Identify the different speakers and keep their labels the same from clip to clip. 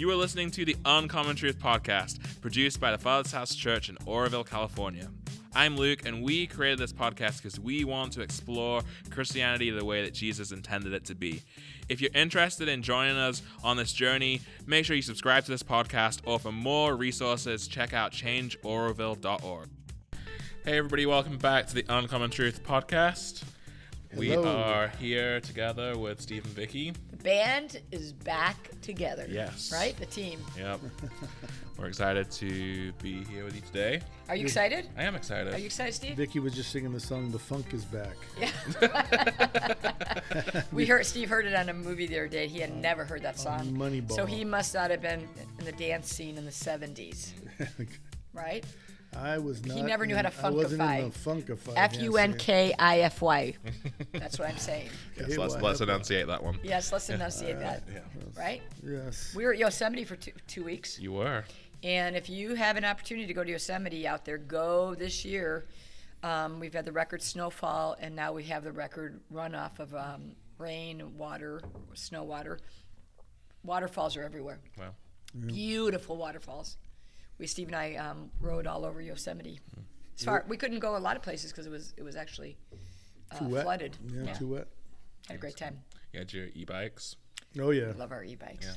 Speaker 1: You are listening to the Uncommon Truth podcast, produced by the Father's House Church in Oroville, California. I'm Luke, and we created this podcast because we want to explore Christianity the way that Jesus intended it to be. If you're interested in joining us on this journey, make sure you subscribe to this podcast, or for more resources, check out changeoroville.org. Hey, everybody, welcome back to the Uncommon Truth podcast. We are here together with Steve and Vicki.
Speaker 2: The band is back together.
Speaker 1: Yes.
Speaker 2: Right? The team.
Speaker 1: Yep. We're excited to be here with you today.
Speaker 2: Are you excited?
Speaker 1: I am excited.
Speaker 2: Are you excited, Steve?
Speaker 3: Vicki was just singing the song "The Funk Is Back." Yeah.
Speaker 2: we heard Steve heard it on a movie the other day. He had never heard that song.
Speaker 3: Moneyball.
Speaker 2: So he must not have been in the dance scene in the 70s, right?
Speaker 3: I was not.
Speaker 2: never knew how
Speaker 3: in-
Speaker 2: to
Speaker 3: I wasn't in
Speaker 2: funkify.
Speaker 3: the funkify.
Speaker 2: F U N K I F Y. That's what I'm saying.
Speaker 1: Yes, let's, let's enunciate that one.
Speaker 2: Yes, let's enunciate that.
Speaker 1: Yeah.
Speaker 2: Right?
Speaker 3: Yes.
Speaker 2: We were at Yosemite for two, two weeks.
Speaker 1: You were.
Speaker 2: And if you have an opportunity to go to Yosemite out there, go this year. Um, we've had the record snowfall, and now we have the record runoff of um, rain, water, snow water. Waterfalls are everywhere.
Speaker 1: Well,
Speaker 2: Beautiful waterfalls. We Steve and I um, rode all over Yosemite. As far we couldn't go a lot of places because it was it was actually uh,
Speaker 3: Too wet.
Speaker 2: flooded.
Speaker 3: Yeah, Too wet.
Speaker 2: Had a great time.
Speaker 1: you had your e-bikes.
Speaker 3: Oh yeah.
Speaker 2: Love our e-bikes.
Speaker 1: Yeah.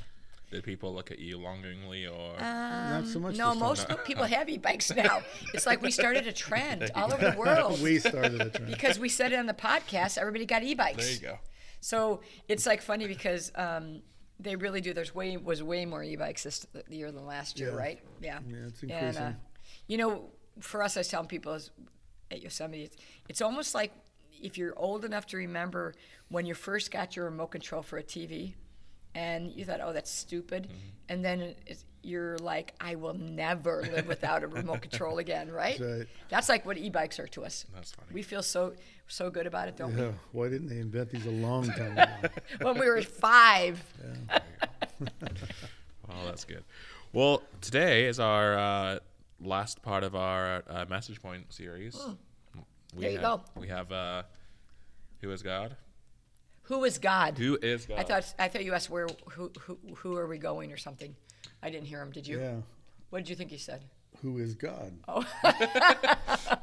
Speaker 1: Did people look at you longingly or?
Speaker 3: not so much.
Speaker 2: No,
Speaker 3: this time.
Speaker 2: most people have e-bikes now. It's like we started a trend all over the world.
Speaker 3: we started a trend.
Speaker 2: because we said it on the podcast, everybody got e-bikes.
Speaker 1: there you go.
Speaker 2: So it's like funny because um, they really do. There's way was way more e-bikes this year than last year,
Speaker 3: Yeah.
Speaker 2: right? Yeah.
Speaker 3: Yeah, it's
Speaker 2: And uh, you know, for us, I was telling people is at Yosemite, it's, it's almost like if you're old enough to remember when you first got your remote control for a TV, and you thought, "Oh, that's stupid,"
Speaker 3: Mm-hmm.
Speaker 2: and then it's, you're like, "I will never live without a remote control again," right?
Speaker 3: That's right.
Speaker 2: That's like what e-bikes are to us.
Speaker 1: That's funny.
Speaker 2: We feel so so good about it, don't
Speaker 3: Yeah. Why didn't they invent these a long time ago?
Speaker 2: When we were five.
Speaker 1: Oh, that's good. Well, today is our uh, last part of our uh, message point series. We
Speaker 2: Hmm. There you
Speaker 1: have,
Speaker 2: go.
Speaker 1: We have uh, who is God?
Speaker 2: Who is God?
Speaker 1: Who is God?
Speaker 2: I thought I thought you asked where who who who are we going or something. I didn't hear him. Did you?
Speaker 3: yeah.
Speaker 2: What did you think he said?
Speaker 3: Who is God?
Speaker 2: Oh.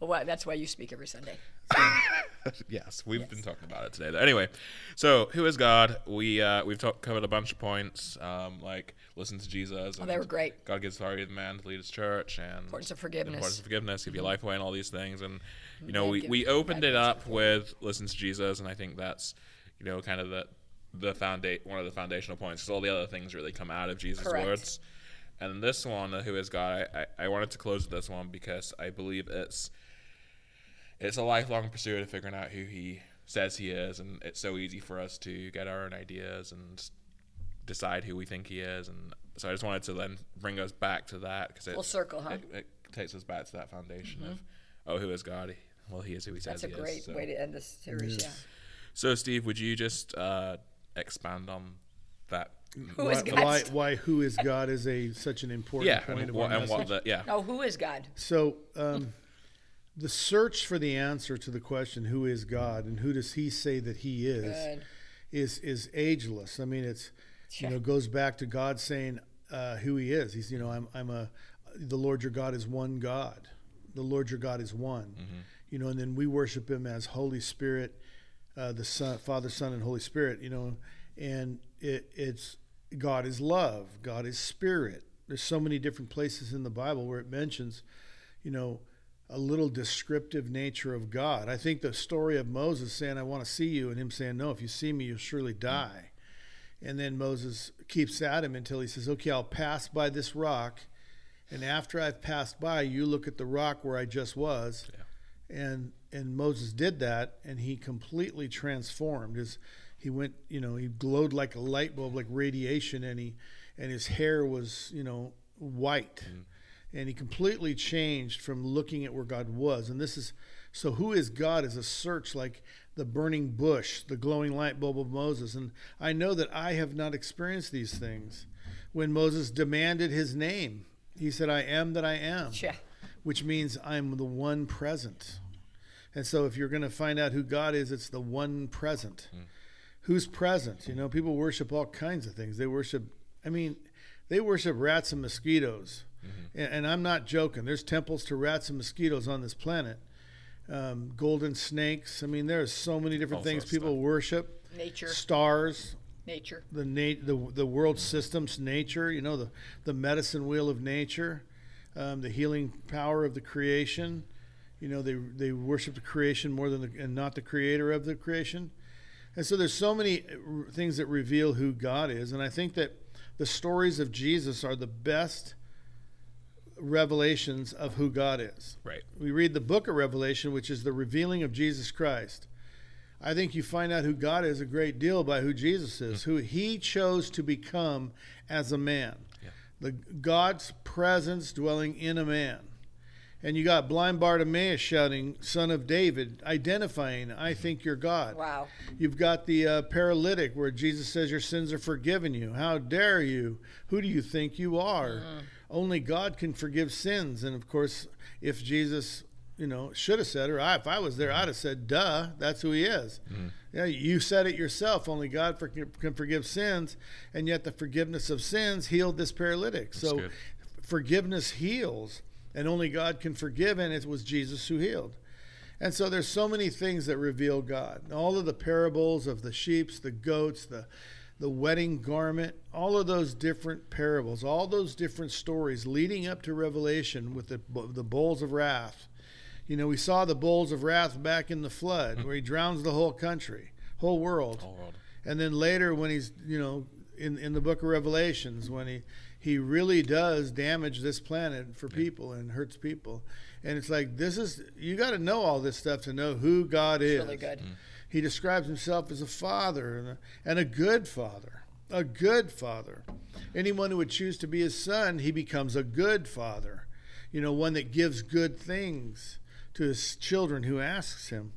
Speaker 2: Well, that's why you speak every Sunday.
Speaker 1: yes, we've been talking about it today. Anyway, so who is God? We uh, we've talk, covered a bunch of points, um, like listen to Jesus.
Speaker 2: Oh, they were great.
Speaker 1: God gives authority to man to lead His church, and
Speaker 2: Importance of forgiveness.
Speaker 1: importance of forgiveness, give your life away, and all these things. And you know, we, we opened it up with listen to Jesus, and I think that's you know kind of the the founda- one of the foundational points. Because all the other things really come out of Jesus'
Speaker 2: Correct.
Speaker 1: words. And this one, uh, who is God? I, I, I wanted to close with this one because I believe it's it's a lifelong pursuit of figuring out who he says he is, and it's so easy for us to get our own ideas and decide who we think he is. And so I just wanted to then bring us back to that because it,
Speaker 2: Full circle, huh?
Speaker 1: it, it takes us back to that foundation of oh, who is God? Well, he is who he says
Speaker 2: That's a
Speaker 1: he
Speaker 2: great
Speaker 1: is. So.
Speaker 2: way to end this series. Yeah.
Speaker 1: so, Steve, would you just uh, expand on that?
Speaker 2: Who
Speaker 3: why,
Speaker 2: is God?
Speaker 3: why, why who is God is a such an important
Speaker 1: Yeah,
Speaker 3: point
Speaker 1: and,
Speaker 3: of
Speaker 1: what, and what the yeah.
Speaker 2: Oh, who is God?
Speaker 3: So, um, the search for the answer to the question, "Who is God?" and who does He say that He is,
Speaker 2: Good.
Speaker 3: is is ageless. I mean, it's you know goes back to God saying uh, who He is. He's you know I'm I'm a the Lord your God is one God. The Lord your God is one. You know, and then we worship Him as Holy Spirit, uh, the Son, Father, Son, and Holy Spirit. You know, and it, it's God is love. God is spirit. There's so many different places in the Bible where it mentions, you know, a little descriptive nature of God. I think the story of Moses saying, I want to see you, and him saying, No, if you see me, you'll surely hmm. die. And then Moses keeps at him until he says, Okay, I'll pass by this rock. And after I've passed by, you look at the rock where I just was. And and Moses did that, and he completely transformed. His he went, you know, he glowed like a light bulb, like radiation, and he and his hair was, you know, white hmm. And he completely changed from looking at where God was. And this is so who is God is a search like the burning bush, the glowing light bulb of Moses. And I know that I have not experienced these things. When Moses demanded his name, he said, I am that I am,
Speaker 2: Yeah.
Speaker 3: which means I'm the one present. And so if you're going to find out who God is, it's the one present. Hmm. Who's present? You know, people worship all kinds of things. They worship I mean, they worship rats and mosquitoes, and, and I'm not joking. There's temples to rats and mosquitoes on this planet. Um, golden snakes. I mean, there's so many different
Speaker 1: All
Speaker 3: things people
Speaker 1: stuff.
Speaker 3: worship.
Speaker 2: Nature,
Speaker 3: Stars,
Speaker 2: nature.
Speaker 3: the nat- the the world systems, nature. You know, the the medicine wheel of nature, um, the healing power of the creation. You know, they they worship the creation more than the and not the creator of the creation. And so there's so many uh, things that reveal who God is, and I think that the stories of Jesus are the best revelations of who God is
Speaker 1: Right.
Speaker 3: we read the book of Revelation, which is the revealing of Jesus Christ. I think you find out who God is a great deal by who Jesus is, hmm. who he chose to become as a man.
Speaker 1: Yeah.
Speaker 3: The God's presence dwelling in a man. And you got blind Bartimaeus shouting, Son of David, identifying, I mm-hmm. think you're God.
Speaker 2: Wow.
Speaker 3: You've got the uh, paralytic where Jesus says, Your sins are forgiven you. How dare you? Who do you think you are? Mm-hmm. Only God can forgive sins. And of course, if Jesus, you know, should have said, or I, if I was there, I'd have said, Duh, that's who he is. Mm-hmm. Yeah, you said it yourself. Only God for, can forgive sins. And yet the forgiveness of sins healed this paralytic. so
Speaker 1: good.
Speaker 3: forgiveness heals. And only God can forgive. And it was Jesus who healed. And so there's so many things that reveal God. All of the parables of the sheeps, the goats, the the wedding garment, all of those different parables, all those different stories leading up to Revelation with the the bowls of wrath. You know, we saw the bowls of wrath back in the flood hmm. where he drowns the whole country, whole world.
Speaker 1: Whole world.
Speaker 3: And then later when he's, you know, in in the book of Revelations when he he really does damage this planet for people and hurts people. And it's like this is you got to know all this stuff to know who God is.
Speaker 2: Really good. Mm.
Speaker 3: He describes himself as a father and a, and a good father, a good father. Anyone who would choose to be his son, he becomes a good father. You know, one that gives good things to his children who asks him,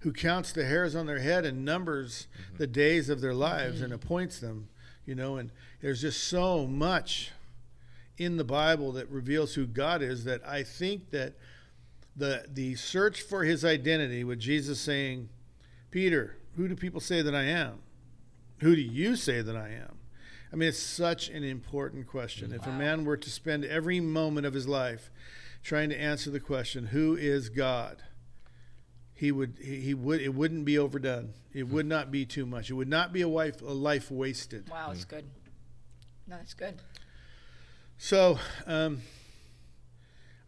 Speaker 3: who counts the hairs on their head and numbers mm-hmm. the days of their lives and mm-hmm. appoints them. You know, and there's just so much in the Bible that reveals who God is that I think that the the search for his identity with Jesus saying, Peter, who do people say that I am? Who do you say that I am? I mean, it's such an important question. If a man were to spend every moment of his life trying to answer the question, "Who is God?" He would he, he would it wouldn't be overdone. It would not be too much. It would not be a life a life wasted.
Speaker 2: Wow, it's good. No, it's good.
Speaker 3: So, um,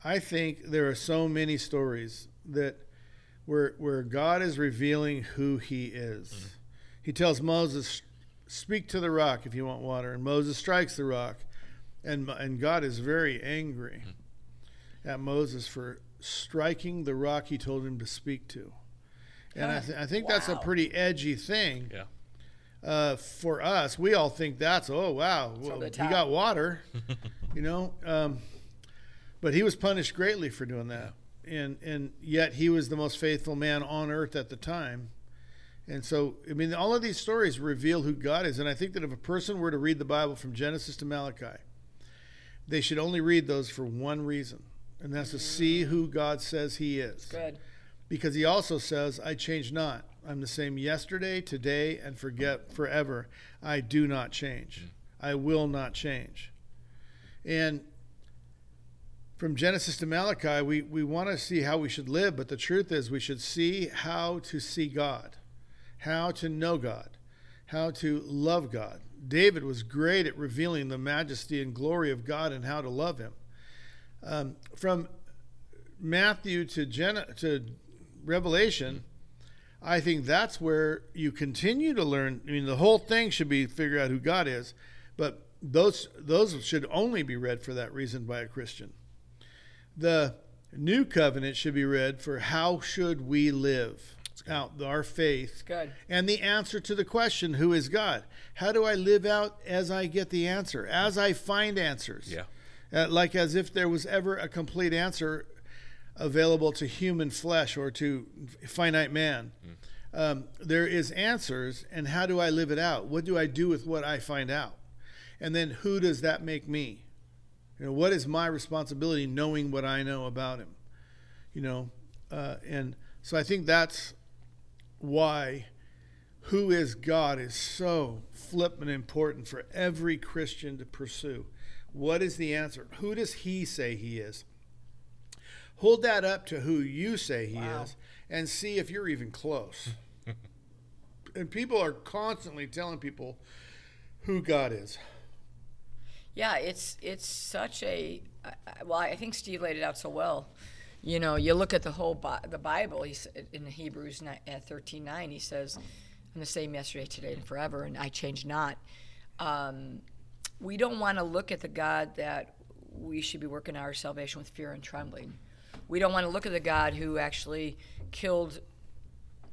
Speaker 3: I think there are so many stories that where where God is revealing who He is. He tells Moses, "Speak to the rock if you want water," and Moses strikes the rock, and and God is very angry at Moses for striking the rock He told him to speak to. And I, th- I think that's a pretty edgy thing
Speaker 1: Yeah.
Speaker 3: uh, for us, we all think that's oh wow, well, he got water, you know. Um, but he was punished greatly for doing that, and and yet he was the most faithful man on earth at the time. And so, I mean, all of these stories reveal who God is, and I think that if a person were to read the Bible from Genesis to Malachi, they should only read those for one reason, and that's to see who God says He is
Speaker 2: Good.
Speaker 3: because he also says, I change not. I'm the same yesterday, today, and forget forever. I do not change. Mm. I will not change. And from Genesis to Malachi, we, we want to see how we should live, but the truth is we should see how to see God, how to know God, how to love God. David was great at revealing the majesty and glory of God and how to love him. Um, from Matthew to Gen- to Revelation, I think that's where you continue to learn. I mean, the whole thing should be figure out who God is, but those those should only be read for that reason by a Christian. The new covenant should be read for how should we live out our faith
Speaker 2: Good.
Speaker 3: and the answer to the question, who is God? How do I live out as I get the answer, as I find answers?
Speaker 1: Yeah.
Speaker 3: Uh, like as if there was ever a complete answer available to human flesh or to finite man. Um, there is answers, and how do I live it out? What do I do with what I find out? And then who does that make me? You know, what is my responsibility knowing what I know about him? You know, uh, and so I think that's why who is God is so flippant important for every Christian to pursue. What is the answer? Who does he say he is? Hold that up to who you say he
Speaker 2: Wow.
Speaker 3: is and see if you're even close. and people are constantly telling people who God is.
Speaker 2: Yeah, it's it's such a well. I think Steve laid it out so well. You know, you look at the whole Bi- the Bible. He's in Hebrews at thirteen nine. He says, "I'm the same yesterday, today, and forever, and I change not." Um, we don't want to look at the God that we should be working our salvation with fear and trembling. We don't want to look at the God who actually killed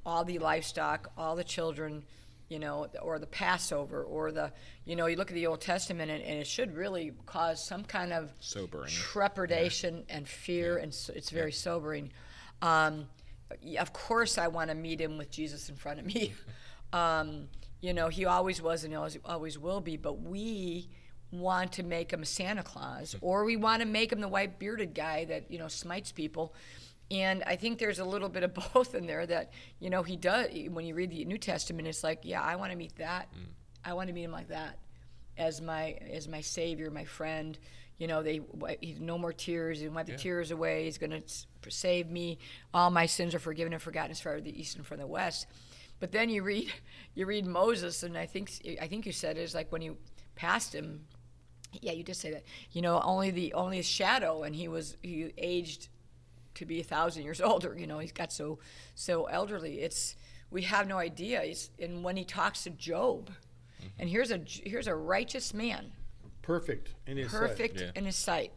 Speaker 2: all the livestock, all the children, you know, or the Passover, or the, you know, you look at the Old Testament and, and it should really cause some kind of
Speaker 1: Sobering.
Speaker 2: trepidation and fear, and so it's very sobering. Um, of course, I want to meet him with Jesus in front of me. um, you know, he always was and always, always will be, but we want to make him Santa Claus, or we want to make him the white bearded guy that, you know, smites people. And I think there's a little bit of both in there that, you know, he does. When you read the New Testament, it's like, yeah, I want to meet that. Mm. I want to meet him like that as my as my savior, my friend. You know, they he's no more tears. He wipe the tears away. He's going to save me. All my sins are forgiven and forgotten as far as the east and from the west. But then you read you read Moses, and I think I think you said it is like when you passed him. Yeah, you did say that. You know, only the only shadow, and he was he aged to be a thousand years older. You know, he's got so so elderly. It's we have no idea. It's, and when he talks to Job, mm-hmm. and here's a here's a righteous man,
Speaker 3: Perfect in his sight.
Speaker 2: perfect
Speaker 1: Yeah.
Speaker 2: in his sight,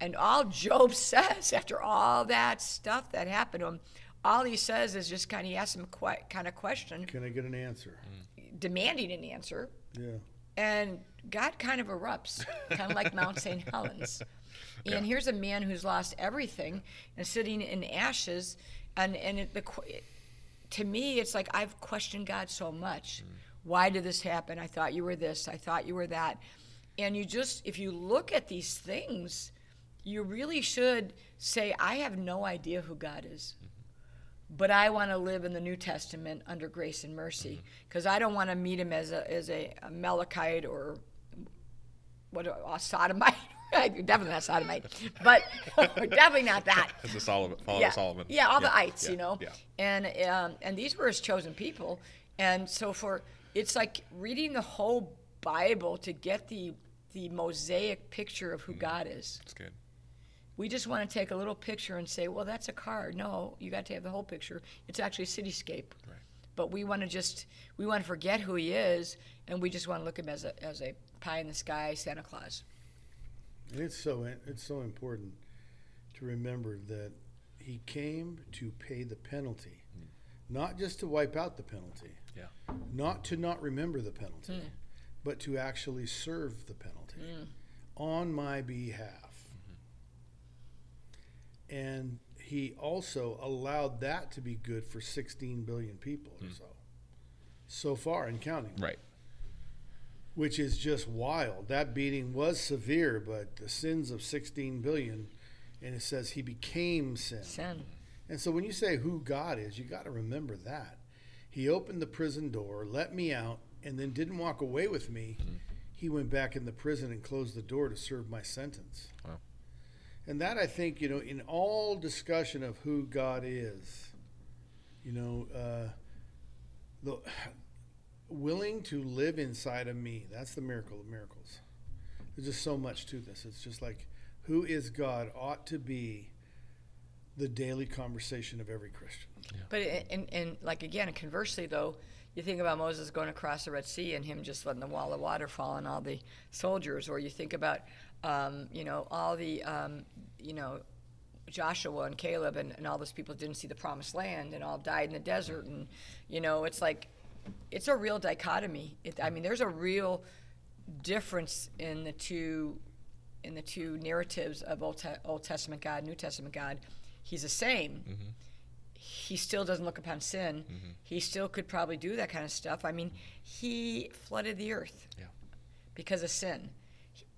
Speaker 2: and all Job says after all that stuff that happened to him, all he says is just kind of he asks him quite kind of question,
Speaker 3: Can I get an answer? Mm.
Speaker 2: demanding an answer,
Speaker 3: Yeah.
Speaker 2: and God kind of erupts, kind of like Mount St. Helens. And here's a man who's lost everything and sitting in ashes, and and it, the to me, it's like I've questioned God so much. Mm. Why did this happen? I thought you were this. I thought you were that. And you just, if you look at these things, you really should say, I have no idea who God is mm-hmm. but I want to live in the New Testament under grace and mercy mm-hmm. because I don't want to meet him as a as a, a Melechite or what a sodomite. definitely not sodomite, but definitely not that.
Speaker 1: It's a Solomon. Follow
Speaker 2: Yeah,
Speaker 1: Solomon.
Speaker 2: yeah, all the
Speaker 1: Yeah,
Speaker 2: ites,
Speaker 1: yeah,
Speaker 2: you know,
Speaker 1: Yeah.
Speaker 2: and um, and these were his chosen people, and so for it's like reading the whole Bible to get the the mosaic picture of who God is.
Speaker 1: It's good.
Speaker 2: We just want to take a little picture and say, well, that's a car. No, you got to have the whole picture. It's actually a cityscape.
Speaker 1: Right.
Speaker 2: But we want to just, we want to forget who he is, and we just want to look at him as a, as a pie in the sky Santa Claus.
Speaker 3: And it's so it's so important to remember that he came to pay the penalty, mm. not just to wipe out the penalty,
Speaker 1: Yeah.
Speaker 3: not to not remember the penalty, mm. but to actually serve the penalty mm. on my behalf. Mm-hmm. And he also allowed that to be good for 16 billion people or so, so far and counting.
Speaker 1: Right.
Speaker 3: Which is just wild. That beating was severe, but the sins of 16 billion, and it says he became sin.
Speaker 2: Sin.
Speaker 3: And so when you say who God is, you got to remember that. He opened the prison door, let me out, and then didn't walk away with me. He went back in the prison and closed the door to serve my sentence.
Speaker 1: Wow.
Speaker 3: And that I think, you know, in all discussion of who God is, you know, uh, the willing to live inside of me. That's the miracle of miracles. There's just so much to this. It's just like who is God ought to be the daily conversation of every Christian.
Speaker 2: But, and, and like again, conversely though, you think about Moses going across the Red Sea and him just letting the wall of water fall on all the soldiers, or you think about, um, you know, all the, um, you know, Joshua and Caleb and, and all those people didn't see the promised land and all died in the desert. And, you know, it's like, it's a real dichotomy. It, I mean, there's a real difference in the two, in the two narratives of Old, Te- Old Testament God, New Testament God. He's the same. Mm-hmm. He still doesn't look upon sin. Mm-hmm. He still could probably do that kind of stuff. I mean, he flooded the earth
Speaker 1: Yeah.
Speaker 2: because of sin.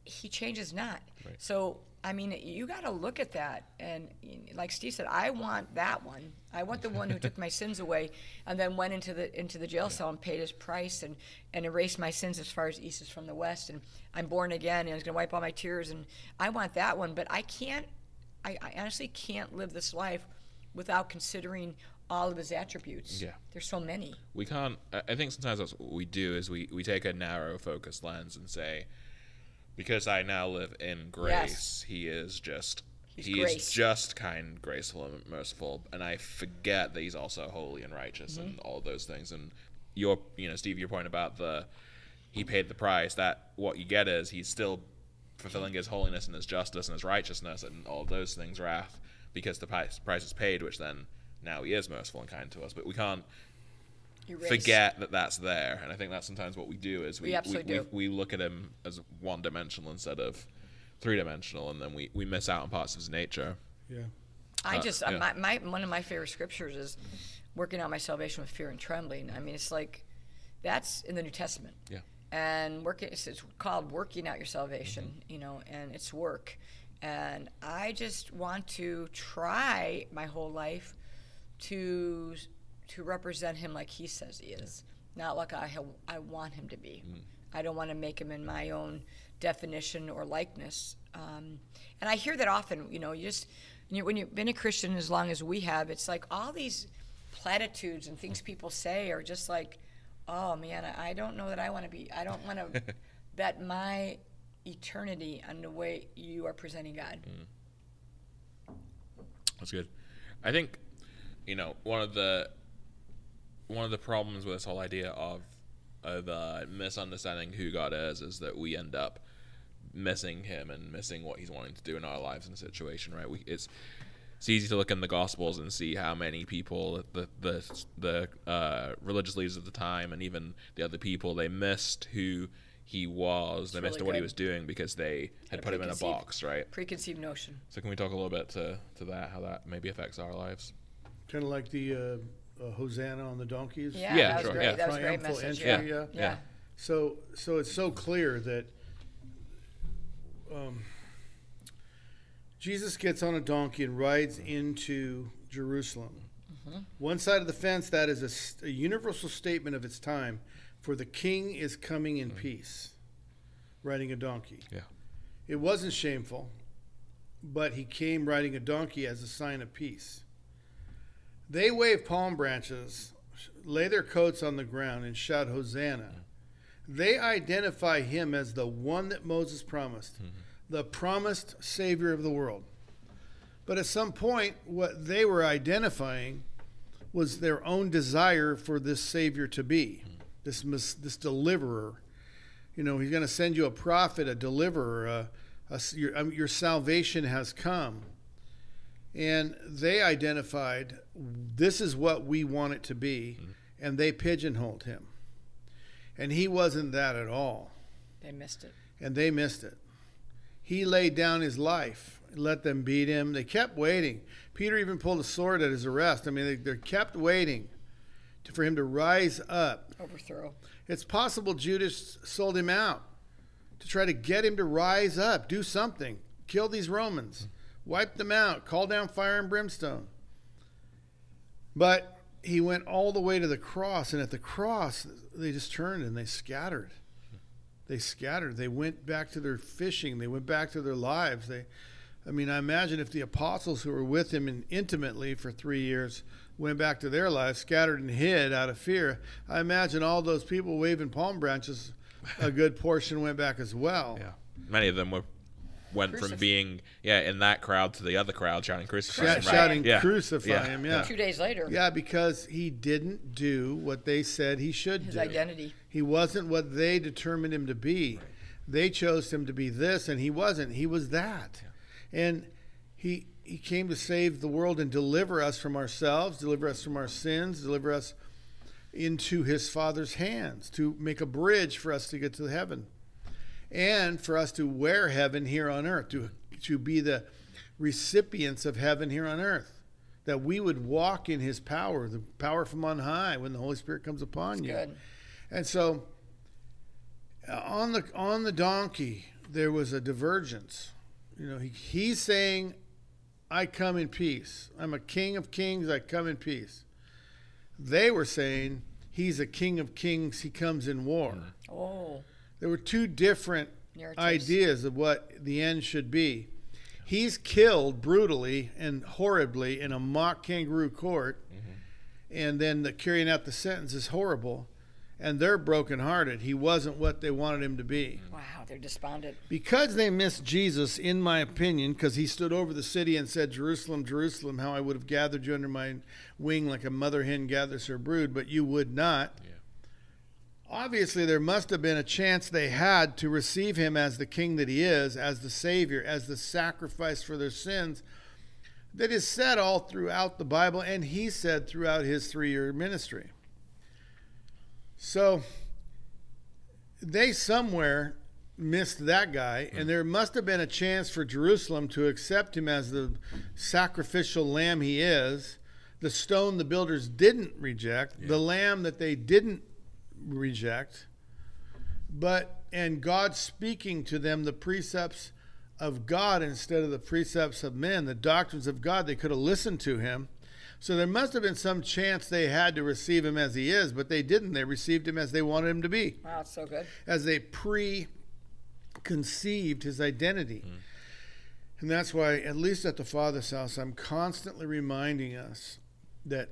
Speaker 2: He changes not.
Speaker 1: Right.
Speaker 2: So I mean, you got to look at that, and like Steve said, I want that one. I want the one who took my sins away, and then went into the into the jail cell and paid his price and and erased my sins as far as east is from the west. And I'm born again, and he's going to wipe all my tears. And I want that one, but I can't. I, I honestly can't live this life without considering all of his attributes.
Speaker 1: Yeah.
Speaker 2: There's so many.
Speaker 1: we can't I think sometimes that's what we do is we, we take a narrow focused lens and say because I now live in grace,
Speaker 2: Yes.
Speaker 1: he is just
Speaker 2: He's
Speaker 1: he's
Speaker 2: grace.
Speaker 1: just kind, graceful, and merciful, and I forget that he's also holy and righteous
Speaker 2: Mm-hmm.
Speaker 1: and all those things. And your, you know, Steve, your point about the he paid the price. That what you get is he's still fulfilling his holiness and his justice and his righteousness and all those things, wrath, because the price, price is paid, which then now he is merciful and kind to us. But we can't
Speaker 2: Erase.
Speaker 1: forget that that's there, and I think that's sometimes what we do is we
Speaker 2: We absolutely
Speaker 1: we,
Speaker 2: do.
Speaker 1: we, look at him as one dimensional instead of three dimensional, and then we, we miss out on parts of his nature.
Speaker 3: Yeah.
Speaker 2: I
Speaker 1: Uh,
Speaker 2: just
Speaker 1: yeah.
Speaker 2: uh, my, my one of my favorite scriptures is working out my salvation with fear and trembling. I mean, it's like that's in the New Testament.
Speaker 1: Yeah.
Speaker 2: And working it's, it's called working out your salvation,
Speaker 1: Mm-hmm.
Speaker 2: you know, and it's work. And I just want to try my whole life to to represent him like he says he is, not like I ha- I want him to be.
Speaker 1: Mm.
Speaker 2: I don't want to make him in my own definition or likeness. Um, and I hear that often. You know, you just you when you've been a Christian as long as we have, it's like all these platitudes and things people say are just like, oh man, I, I don't know that I want to be. I don't want to bet my eternity on the way you are presenting God.
Speaker 1: That's good. I think, you know, one of the one of the problems with this whole idea of of uh, misunderstanding who God is is that we end up missing Him and missing what He's wanting to do in our lives and situation. Right? We it's it's easy to look in the Gospels and see how many people, the the the uh, religious leaders of the time, and even the other people, they missed who he was. they missed
Speaker 2: really
Speaker 1: what he was doing because they had
Speaker 2: a
Speaker 1: put him in a box, right?
Speaker 2: Preconceived notion.
Speaker 1: So can we talk a little bit to, to that, how that maybe affects our lives?
Speaker 3: Kind of like the uh, uh, Hosanna on the donkeys.
Speaker 2: Yeah,
Speaker 1: Yeah,
Speaker 2: that was
Speaker 1: sure,
Speaker 2: great.
Speaker 1: yeah.
Speaker 2: That was a great
Speaker 3: Triumphal
Speaker 2: message.
Speaker 3: entry,
Speaker 2: yeah.
Speaker 3: yeah.
Speaker 2: yeah.
Speaker 1: Yeah.
Speaker 3: So, so it's so clear that um, Jesus gets on a donkey and rides into Jerusalem. One side of the fence, that is a s- a, universal statement of its time, for the king is coming in peace, riding a donkey.
Speaker 1: Yeah.
Speaker 3: It wasn't shameful, but he came riding a donkey as a sign of peace. They wave palm branches, lay their coats on the ground, and shout, Hosanna. They identify him as the one that Moses promised, the promised Savior of the world. But at some point, what they were identifying was their own desire for this Savior to be, this, mes- this deliverer. You know, he's going to send you a prophet, a deliverer, a, a your, um, your salvation has come. And they identified this is what we want it to be, mm-hmm. and they pigeonholed him. And he wasn't that at all,
Speaker 2: They missed it.
Speaker 3: and they missed it. He laid down his life, let them beat him. They kept waiting. Peter even pulled a sword at his arrest. I mean, they, they kept waiting to, for him to rise up.
Speaker 2: Overthrow.
Speaker 3: It's possible Judas sold him out to try to get him to rise up, do something, kill these Romans, mm-hmm. Wipe them out, call down fire and brimstone. But he went all the way to the cross, and at the cross, they just turned and they scattered. They scattered. They went back to their fishing. They went back to their lives. They, I mean, I imagine if the apostles who were with him in, intimately for three years went back to their lives, scattered and hid out of fear, I imagine all those people waving palm branches, a good portion went back as well.
Speaker 1: Yeah. Many of them were went from being yeah in that crowd to the other crowd shouting crucify
Speaker 3: Shout-
Speaker 1: him, right?
Speaker 3: Shouting,
Speaker 1: Yeah.
Speaker 3: crucify
Speaker 1: Yeah.
Speaker 3: him, yeah.
Speaker 2: Two days later,
Speaker 3: Yeah, because he didn't do what they said he should
Speaker 2: his
Speaker 3: do.
Speaker 2: His identity.
Speaker 3: He wasn't what they determined him to be. They chose him to be this, and he wasn't. He was that. And he he came to save the world and deliver us from ourselves, deliver us from our sins, deliver us into his Father's hands, to make a bridge for us to get to heaven, and for us to wear heaven here on earth, to to be the recipients of heaven here on earth. That we would walk in his power, the power from on high when the Holy Spirit comes upon you.
Speaker 2: Good.
Speaker 3: And so uh, on the on the donkey there was a divergence. You know, he, he's saying, I come in peace. I'm a king of kings. I come in peace. They were saying, he's a king of kings. He comes in war.
Speaker 2: Oh,
Speaker 3: There were two different
Speaker 2: narratives.
Speaker 3: ideas of what the end should be. He's killed brutally and horribly in a mock kangaroo court, mm-hmm. and then the carrying out the sentence is horrible, and they're brokenhearted. He wasn't what they wanted him to be. Mm-hmm.
Speaker 2: Wow, they're despondent.
Speaker 3: Because they missed Jesus, in my opinion, because he stood over the city and said, Jerusalem, Jerusalem, how I would have gathered you under my wing like a mother hen gathers her brood, but you would not.
Speaker 1: Yeah.
Speaker 3: Obviously, there must have been a chance they had to receive him as the king that he is, as the Savior, as the sacrifice for their sins. That is said all throughout the Bible, and he said throughout his three year ministry. So they somewhere missed that guy, and there must have been a chance for Jerusalem to accept him as the sacrificial lamb he is, the stone the builders didn't reject, the lamb that they didn't reject, but and God speaking to them the precepts of God instead of the precepts of men, the doctrines of God, they could have listened to him. So there must have been some chance they had to receive him as he is, but they didn't. They received him as they wanted him to be
Speaker 2: Wow, it's so good.
Speaker 3: as they preconceived his identity. Mm. And that's why, at least at the Father's house, I'm constantly reminding us that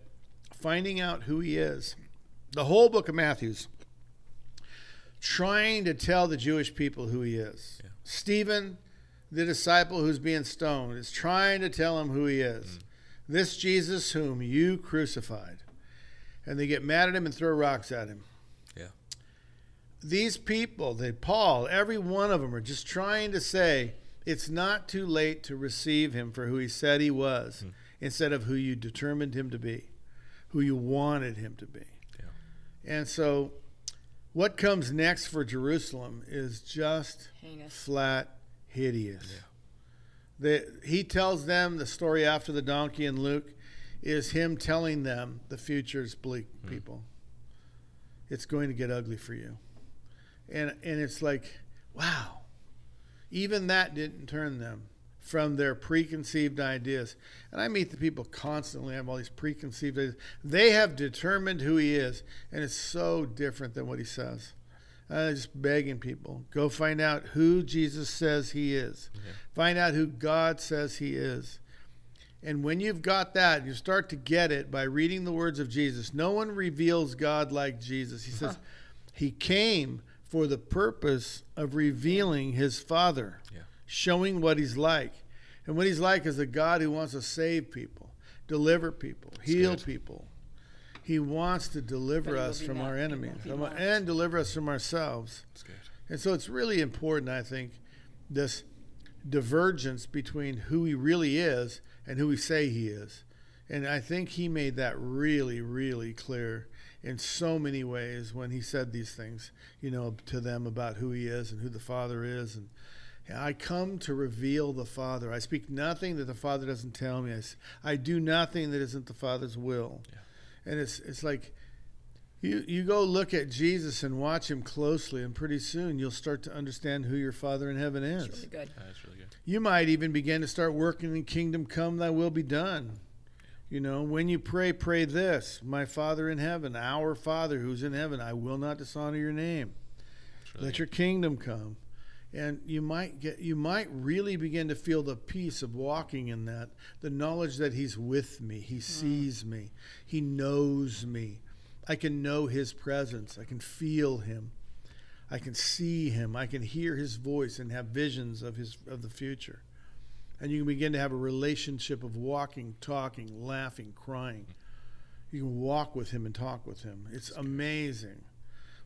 Speaker 3: finding out who he is, the whole book of Matthew's trying to tell the Jewish people who he is.
Speaker 1: Yeah.
Speaker 3: Stephen, the disciple who's being stoned, is trying to tell him who he is. Mm. This Jesus whom you crucified. And they get mad at him and throw rocks at him
Speaker 1: Yeah.
Speaker 3: these people, they Paul, every one of them are just trying to say it's not too late to receive him for who he said he was, hmm. instead of who you determined him to be, who you wanted him to be.
Speaker 1: Yeah.
Speaker 3: And so, what comes next for Jerusalem is just
Speaker 2: Heinous.
Speaker 3: flat hideous. The, he tells them the story after the donkey in Luke is him telling them the future's bleak, hmm. people. It's going to get ugly for you. And and it's like, wow. Even that didn't turn them from their preconceived ideas. And I meet the people constantly I have all these preconceived ideas. They have determined who he is, and it's so different than what he says. I'm just begging people go find out who Jesus says he is. Find out who God says he is. And when you've got that, you start to get it by reading the words of Jesus. No one reveals God like Jesus. He says he came for the purpose of revealing his Father,
Speaker 1: Yeah.
Speaker 3: Showing what he's like. And what he's like is a God who wants to save people, deliver people, heal
Speaker 1: good.
Speaker 3: people. He wants to deliver
Speaker 2: But he will
Speaker 3: us from our enemies from-
Speaker 2: mocked.
Speaker 3: and deliver us from ourselves.
Speaker 1: It's good.
Speaker 3: And so it's really important, I think, this divergence between who he really is and who we say he is. And I think he made that really, really clear in so many ways when he said these things, you know, to them about who he is and who the Father is. And I come to reveal the Father. I speak nothing that the Father doesn't tell me. I, I do nothing that isn't the Father's will. And it's it's like you you go look at Jesus and watch him closely, and pretty soon you'll start to understand who your Father in heaven is.
Speaker 2: It's really good.
Speaker 1: That's really good.
Speaker 3: You might even begin to start working in kingdom come, thy will be done. You know, when you pray, pray this My Father in heaven, our Father who's in heaven, I will not dishonor your name.
Speaker 1: Really
Speaker 3: Let
Speaker 1: good.
Speaker 3: your kingdom come. And you might get you might really begin to feel the peace of walking in that, the knowledge that he's with me, he hmm. sees me, he knows me. I can know his presence, I can feel him. I can see him, I can hear his voice and have visions of his of the future. And you can begin to have a relationship of walking, talking, laughing, crying. You can walk with him and talk with him. It's amazing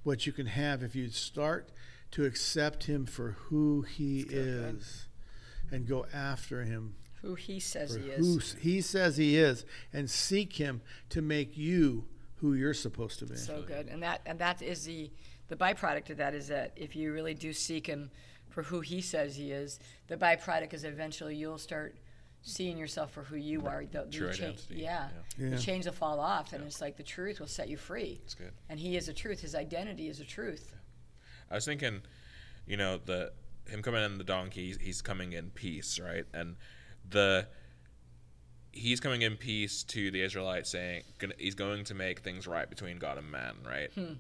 Speaker 3: what you can have if you start to accept him for who he is and go after him
Speaker 2: Who he says
Speaker 3: for
Speaker 2: he
Speaker 3: who
Speaker 2: is.
Speaker 3: he says he is and seek him to make you who you're supposed to be.
Speaker 2: So good. And that and that is the the byproduct of that is that if you really do seek him for who he says he is, the byproduct is eventually you'll start seeing yourself for who you are. The, the
Speaker 1: True
Speaker 2: cha-
Speaker 1: identity.
Speaker 2: Yeah.
Speaker 3: Yeah.
Speaker 2: The chains will fall off and it's like the truth will set you free.
Speaker 1: It's good.
Speaker 2: And he is a truth. His identity is a truth.
Speaker 1: I was thinking, you know, the him coming in the donkey, he's coming in peace, right? And the he's coming in peace to the Israelites, saying he's going to make things right between God and man, right?
Speaker 2: Hmm.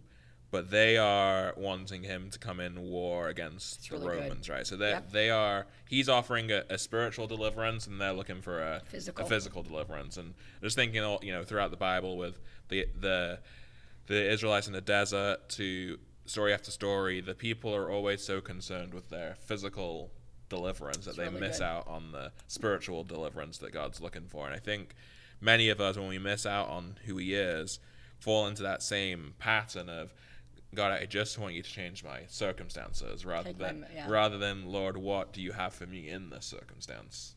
Speaker 1: But they are wanting him to come in war against
Speaker 2: It's
Speaker 1: the
Speaker 2: really good.
Speaker 1: Romans, right? So they
Speaker 2: Yep.
Speaker 1: they are he's offering a, a spiritual deliverance, and they're looking for a
Speaker 2: Physical.
Speaker 1: a physical deliverance. And just thinking, all you know, throughout the Bible with the the the Israelites in the desert to story after story, the people are always so concerned with their physical deliverance that they
Speaker 2: really
Speaker 1: miss
Speaker 2: good.
Speaker 1: out on the spiritual deliverance that God's looking for. And I think many of us, when we miss out on who He is, fall into that same pattern of God, I just want you to change my circumstances rather
Speaker 2: Take my-
Speaker 1: than
Speaker 2: yeah.
Speaker 1: rather than Lord, what do you have for me in this circumstance?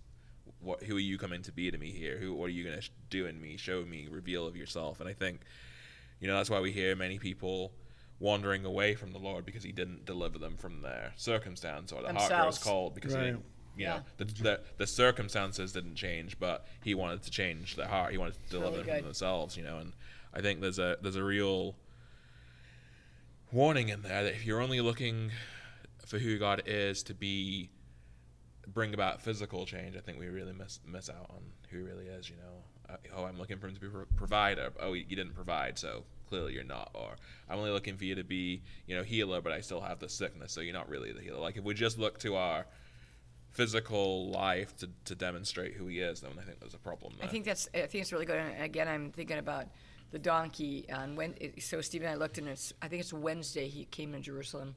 Speaker 1: What who are you coming to be to me here? Who what are you going to do in me? Show me, reveal of yourself. And I think you know that's why we hear many people wandering away from the Lord because He didn't deliver them from their circumstance, or the heart grows cold because
Speaker 3: Right.
Speaker 1: he didn't, you
Speaker 2: Yeah.
Speaker 1: know the, the the circumstances didn't change, but He wanted to change their heart. He wanted to deliver
Speaker 2: really
Speaker 1: them from themselves. You know, and I think there's a there's a real warning in there that if you're only looking for who God is to be bring about physical change, I think we really miss miss out on who he really is. You know, uh, oh, I'm looking for him to be a provider. Oh, you didn't provide, so clearly you're not. Or I'm only looking for you to be, you know, healer, but I still have the sickness, so you're not really the healer. Like if we just look to our physical life to, to demonstrate who he is, then I think there's a problem there.
Speaker 2: I think that's. I think it's really good. And again, I'm thinking about the donkey on when. it- So Stephen and I looked, and it's. I think it's Wednesday. He came in Jerusalem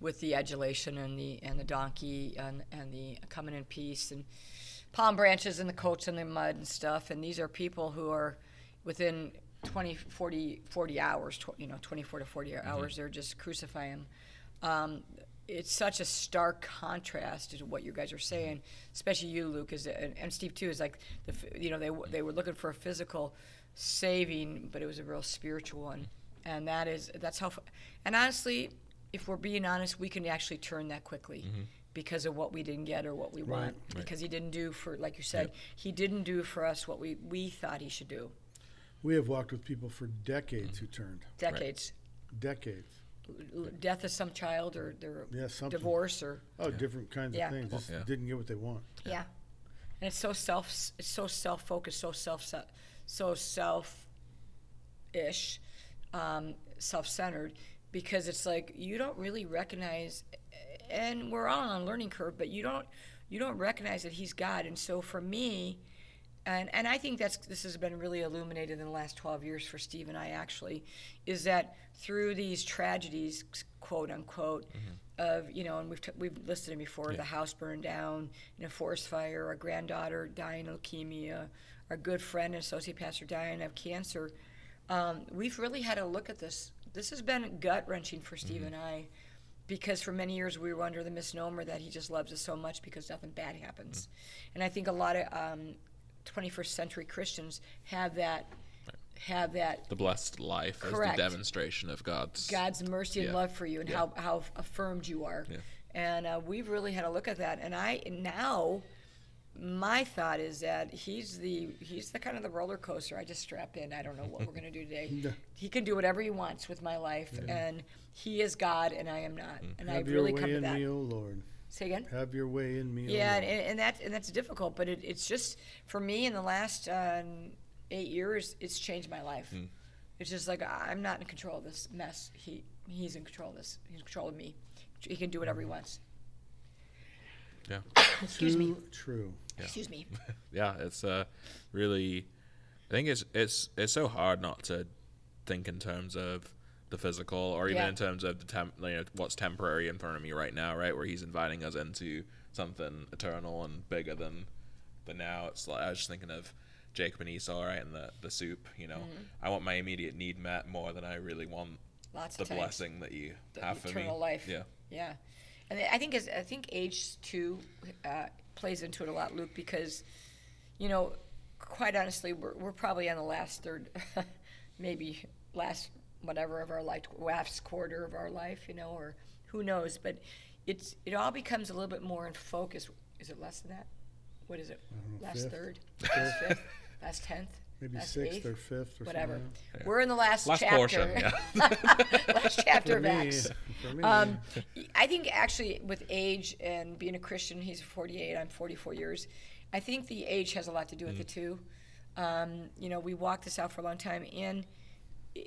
Speaker 2: with the adulation and the and the donkey and and the coming in peace and palm branches and the coats in the mud and stuff. And these are people who are within 20, 40, 40 hours. Tw- you know, 24 to 40 mm-hmm. hours. They're just crucifying. Um, it's such a stark contrast to what you guys are saying, mm-hmm. especially you, Luke, is and, and Steve too. Is like the you know they they were looking for a physical saving, but it was a real spiritual one, mm-hmm. and that is that's how. And honestly, if we're being honest, we can actually turn that quickly. Because of what we didn't get or what we want, because he didn't do for, like you said, he didn't do for us what we, we thought he should do.
Speaker 3: We have walked with people for decades who turned.
Speaker 2: Decades,
Speaker 3: Decades.
Speaker 2: L- death of some child or their
Speaker 3: Yeah, something.
Speaker 2: divorce or
Speaker 3: Oh, different kinds
Speaker 2: Yeah.
Speaker 3: of things. Just
Speaker 1: Yeah.
Speaker 3: didn't get what they want.
Speaker 2: Yeah, and it's so self, it's so self-focused, so self, so self-ish, um, self-centered, because it's like you don't really recognize, and we're all on a learning curve, but you don't, you don't recognize that He's God, and so for me, and and I think that's this has been really illuminated in the last 12 years for Steve and I actually, is that through these tragedies, quote unquote, of you know, and we've t- we've listed them before, the house burned down in a forest fire, our granddaughter dying of leukemia, our good friend and associate pastor dying of cancer. Um, we've really had a look at this. This has been gut wrenching for Steve and I because for many years we were under the misnomer that he just loves us so much because nothing bad happens. And I think a lot of um, 21st century Christians have that have that
Speaker 1: the blessed life is
Speaker 2: Correct.
Speaker 1: the demonstration of God's.
Speaker 2: God's mercy and
Speaker 1: Yeah.
Speaker 2: love for you and how, how affirmed you are.
Speaker 1: Yeah.
Speaker 2: And uh, we've really had a look at that. And I now, my thought is that he's the he's the kind of the roller coaster. I just strap in. I don't know what we're gonna do today. he can do whatever he wants with my life, and he is God, and I am not. And
Speaker 3: Have
Speaker 2: I've
Speaker 3: your
Speaker 2: really
Speaker 3: way
Speaker 2: come to
Speaker 3: in
Speaker 2: that.
Speaker 3: me, O Lord.
Speaker 2: Say again.
Speaker 3: Have your way in me,
Speaker 2: Yeah, and, and that and that's difficult, but it, it's just for me in the last uh, eight years, it's changed my life. It's just like I'm not in control of this mess. He he's in control of this. He's in control of me. He can do whatever he wants.
Speaker 1: Yeah.
Speaker 2: Excuse
Speaker 3: Too
Speaker 2: me.
Speaker 3: true.
Speaker 2: Excuse me.
Speaker 1: yeah, it's uh, really. I think it's it's it's so hard not to think in terms of the physical, or even
Speaker 2: Yeah.
Speaker 1: in terms of the temp, you know, what's temporary in front of me right now, right? Where he's inviting us into something eternal and bigger than the now. It's like I was just thinking of Jacob and Esau, right, and the the soup. You know,
Speaker 2: Mm-hmm.
Speaker 1: I want my immediate need met more than I really want
Speaker 2: Lots
Speaker 1: the blessing that you
Speaker 2: The
Speaker 1: have for me.
Speaker 2: eternal life.
Speaker 1: Yeah.
Speaker 2: Yeah, and I think as I think age too uh, plays into it a lot, Luke, because you know, quite honestly, we're we're probably on the last third, maybe last whatever of our life, last quarter of our life, you know, or who knows, but it's it all becomes a little bit more in focus. Is it less than that? What is it?
Speaker 3: know,
Speaker 2: Last
Speaker 3: fifth?
Speaker 2: third, last fifth, last tenth.
Speaker 3: maybe
Speaker 2: Last
Speaker 3: sixth
Speaker 2: eighth?
Speaker 3: or fifth or
Speaker 2: whatever.
Speaker 3: something.
Speaker 2: We're in the last,
Speaker 1: Last
Speaker 2: chapter.
Speaker 1: portion, yeah.
Speaker 2: last chapter
Speaker 3: For
Speaker 2: of
Speaker 3: me,
Speaker 2: Acts.
Speaker 3: for me,
Speaker 2: Um, I think actually with age and being a Christian, he's 48, I'm 44 years. I think the age has a lot to do with
Speaker 3: Mm.
Speaker 2: the two. Um, you know, we walked this out for a long time, and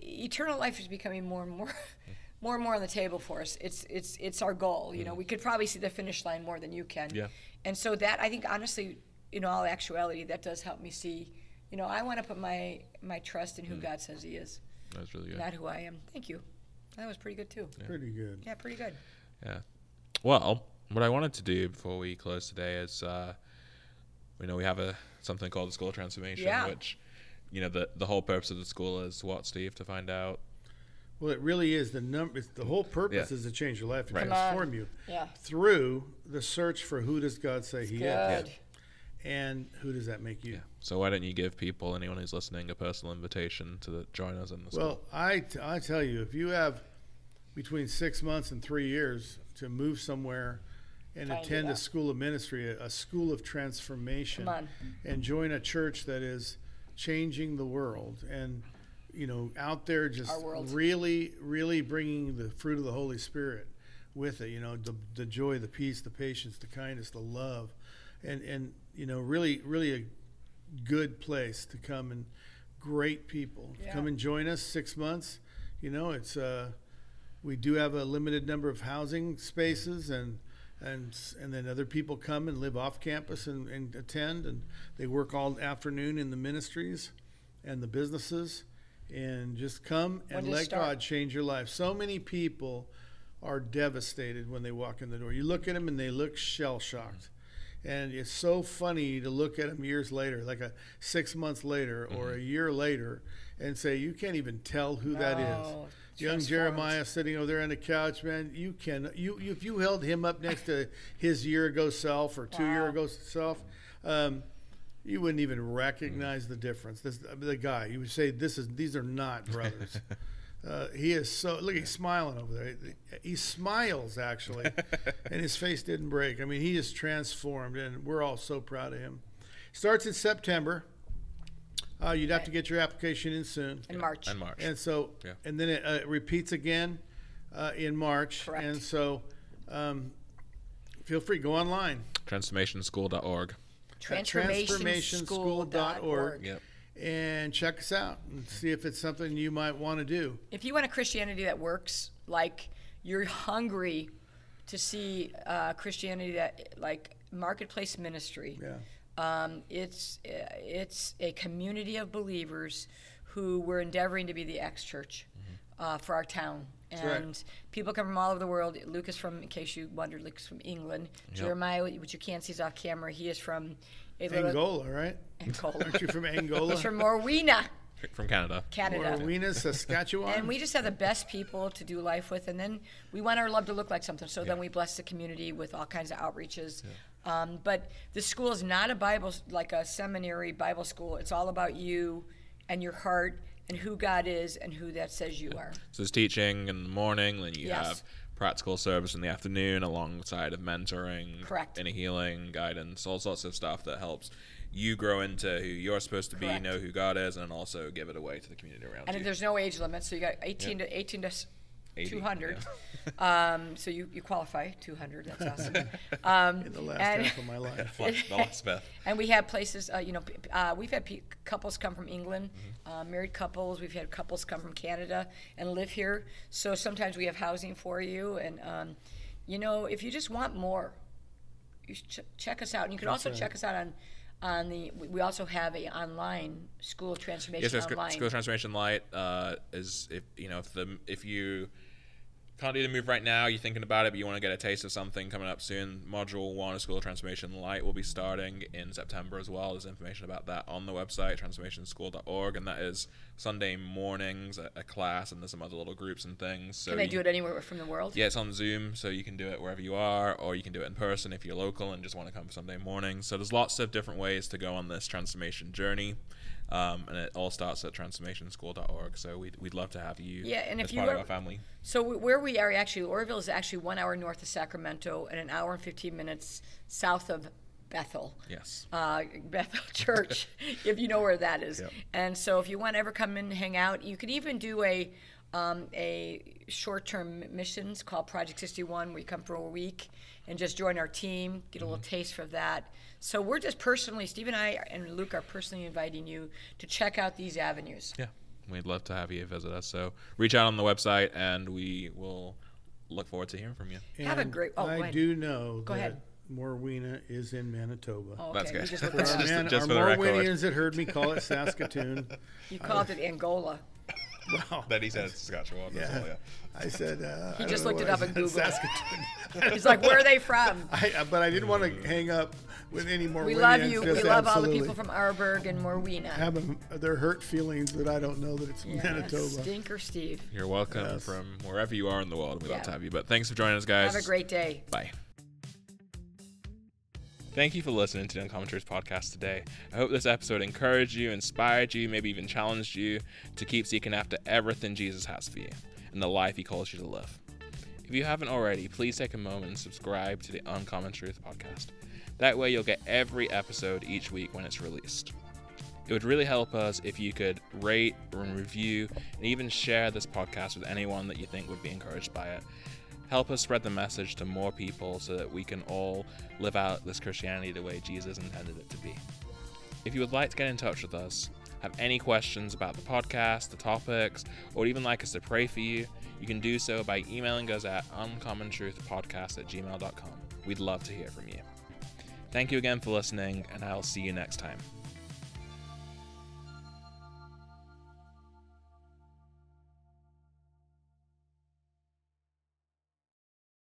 Speaker 2: eternal life is becoming more and more, more and more on the table for us. It's it's it's our goal. You know, we could probably see the finish line more than you can.
Speaker 1: Yeah.
Speaker 2: And so that I think honestly, in all actuality, that does help me see. You know, I want to put my my trust in who
Speaker 1: Mm.
Speaker 2: God says He is,
Speaker 1: That's really good.
Speaker 2: not who I am. Thank you. That was pretty good too.
Speaker 3: pretty good.
Speaker 2: Yeah, pretty good.
Speaker 1: Yeah. Well, what I wanted to do before we close today is, uh, we know we have a something called the School of Transformation,
Speaker 2: Yeah.
Speaker 1: which, you know, the the whole purpose of the school is what, Steve, to find out.
Speaker 3: Well, it really is the number. It's, the whole purpose
Speaker 1: Yeah.
Speaker 3: is to change your life, to
Speaker 1: Right.
Speaker 3: Transform you
Speaker 2: Yeah.
Speaker 3: through the search for who does God say He
Speaker 2: Good.
Speaker 3: is, and who does that make you.
Speaker 1: Yeah. So why don't you give people, anyone who's listening, a personal invitation to the, join us in the school?
Speaker 3: Well, I, t- I tell you, if you have between six months and three years to move somewhere and
Speaker 2: Try and
Speaker 3: attend a school of ministry, a, a school of transformation, and join a church that is changing the world and you know out there just really really bringing the fruit of the holy spirit with it you know the, the joy the peace the patience the kindness the love. And and you know really really a good place to come and great people
Speaker 2: Yeah.
Speaker 3: come and join us six months. You know it's uh we do have a limited number of housing spaces and and and then other people come and live off campus and, and attend and they work all afternoon in the ministries and the businesses and just come and let
Speaker 2: start?
Speaker 3: God change your life. So many people are devastated when they walk in the door. You look at them and they look shell shocked. And it's so funny to look at them years later, like a six months later or mm-hmm. a year later, and say, You can't even tell who that is
Speaker 2: No,
Speaker 3: young. Jeremiah sitting over there on the couch, man. You can you, you if you held him up next to his year ago self or two year ago self, um, you wouldn't even recognize the difference. This the guy you would say this is these are not brothers. Uh, he is so look. He's smiling over there. He smiles actually, and his face didn't break. I mean, he is transformed, and we're all so proud of him. Starts in September. Uh, you'd have to get your application in soon.
Speaker 2: In March.
Speaker 1: and March.
Speaker 3: And so,
Speaker 1: Yeah.
Speaker 3: and then it uh, repeats again uh, in March.
Speaker 2: Correct.
Speaker 3: And so, um, feel free go online
Speaker 1: TransformationSchool.org.
Speaker 2: transformationschool.org.
Speaker 1: Yep.
Speaker 3: and check us out and see if it's something you might want to do.
Speaker 2: If you want a Christianity that works, like you're hungry to see uh, Christianity that, like marketplace ministry,
Speaker 3: Yeah.
Speaker 2: Um, it's it's a community of believers who we're endeavoring to be the X Church uh, for our town.
Speaker 3: right.
Speaker 2: And people come from all over the world. Luke is from, in case you wondered, Luke is from England. Jeremiah, which you can't see is off camera, he is from a little
Speaker 3: Angola, right?
Speaker 2: Angola.
Speaker 3: Aren't you from Angola?
Speaker 2: He's from Morwena,
Speaker 1: From Canada.
Speaker 2: Canada.
Speaker 3: Rowena, Saskatchewan.
Speaker 2: And we just have the best people to do life with, and then we want our love to look like something. So then we bless the community with all kinds of outreaches. Um, but the school is not a Bible like a seminary Bible school. It's all about you and your heart and who God is and who that says you are.
Speaker 1: So there's teaching in the morning, then you
Speaker 2: Yes.
Speaker 1: have practical service in the afternoon alongside of mentoring,
Speaker 2: Correct.
Speaker 1: inner healing, guidance, all sorts of stuff that helps you grow into who you're supposed to be, know who God is, and also give it away to the community around
Speaker 2: And
Speaker 1: you.
Speaker 2: And there's no age limit, so you got 18 to 18 to
Speaker 1: 80,
Speaker 2: 200. um, so you, you qualify 200. That's awesome. Um,
Speaker 3: in the last
Speaker 2: and-
Speaker 3: half of my life.
Speaker 1: the last bit.
Speaker 2: And we have places, uh, you know, p- uh, we've had pe- couples come from England,
Speaker 1: Mm-hmm.
Speaker 2: uh, married couples. We've had couples come from Canada and live here. So sometimes we have housing for you. And, um, you know, if you just want more, you should ch- check us out. And you can also
Speaker 3: right.
Speaker 2: check us out on, on the, we- we also have a online School of Transformation
Speaker 1: Yes, so Sc-
Speaker 2: online.
Speaker 1: School of Transformation Light uh, is if you know if the if you can't do the move right now, you're thinking about it, but you want to get a taste of something coming up soon. Module one of School of Transformation Light will be starting in September as well. There's information about that on the website transformationschool.org, and that is Sunday mornings a, a class, and there's some other little groups and things. So
Speaker 2: can they
Speaker 1: you-
Speaker 2: do it anywhere from the world?
Speaker 1: yeah, it's on Zoom, so you can do it wherever you are, or you can do it in person if you're local and just want to come for Sunday morning. So there's lots of different ways to go on this transformation journey, um, and it all starts at transformationschool.org. So we'd, we'd love to have you
Speaker 2: Yeah, and
Speaker 1: as
Speaker 2: if you
Speaker 1: part of our family.
Speaker 2: So where we are actually, Oroville is actually one hour north of Sacramento and an hour and 15 minutes south of Bethel.
Speaker 1: Yes.
Speaker 2: Uh, Bethel Church, if you know where that is.
Speaker 1: Yep.
Speaker 2: And so if you want to ever come in and hang out, you could even do a um, a short-term missions called Project 61, where you come for a week and just join our team, get a little taste for that. So we're just personally, Steve and I and Luke are personally inviting you to check out these avenues.
Speaker 1: Yeah. We'd love to have you visit us. So reach out on the website and we will look forward to hearing from you.
Speaker 2: Have a great- oh, go
Speaker 3: I do know
Speaker 2: Go
Speaker 3: that
Speaker 2: ahead.
Speaker 3: Morwena is in Manitoba.
Speaker 2: Oh,
Speaker 1: That's good.
Speaker 2: You just
Speaker 3: For
Speaker 2: it
Speaker 3: our,
Speaker 2: up.
Speaker 1: Just-
Speaker 3: man,
Speaker 1: just
Speaker 3: our
Speaker 1: for the record.
Speaker 3: Morwenians that heard me call it Saskatoon.
Speaker 2: You called it Angola.
Speaker 3: Wow.
Speaker 1: That he said it's Saskatchewan.
Speaker 3: Yeah.
Speaker 1: all, yeah.
Speaker 3: I said. Uh,
Speaker 2: He
Speaker 3: I
Speaker 2: just looked it up
Speaker 3: I
Speaker 2: in Google.
Speaker 3: Saskatoon.
Speaker 2: He's like, where are they from?
Speaker 3: I, uh, but I didn't want to hang up with any more.
Speaker 2: We love
Speaker 3: Morwenians,
Speaker 2: you. We
Speaker 3: just
Speaker 2: love all the people from Arberg and Morwena.
Speaker 3: Have them, their hurt feelings that I don't know that it's
Speaker 2: Yeah,
Speaker 3: Manitoba.
Speaker 2: Stinker Steve.
Speaker 1: You're welcome
Speaker 3: Yes.
Speaker 1: from wherever you are in the world. We'd love to have you. But thanks for joining us, guys.
Speaker 2: Have a great day.
Speaker 1: Bye. Thank you for listening to the Uncommon Truth podcast today. I hope this episode encouraged you, inspired you, maybe even challenged you to keep seeking after everything Jesus has for you and the life he calls you to live. If you haven't already, please take a moment and subscribe to the Uncommon Truth podcast. That way, you'll get every episode each week when it's released. It would really help us if you could rate and review and even share this podcast with anyone that you think would be encouraged by it. Help us spread the message to more people so that we can all live out this Christianity the way Jesus intended it to be. If you would like to get in touch with us, have any questions about the podcast, the topics, or even like us to pray for you, you can do so by emailing us at uncommontruthpodcast at gmail.com. We'd love to hear from you. Thank you again for listening, and I'll see you next time.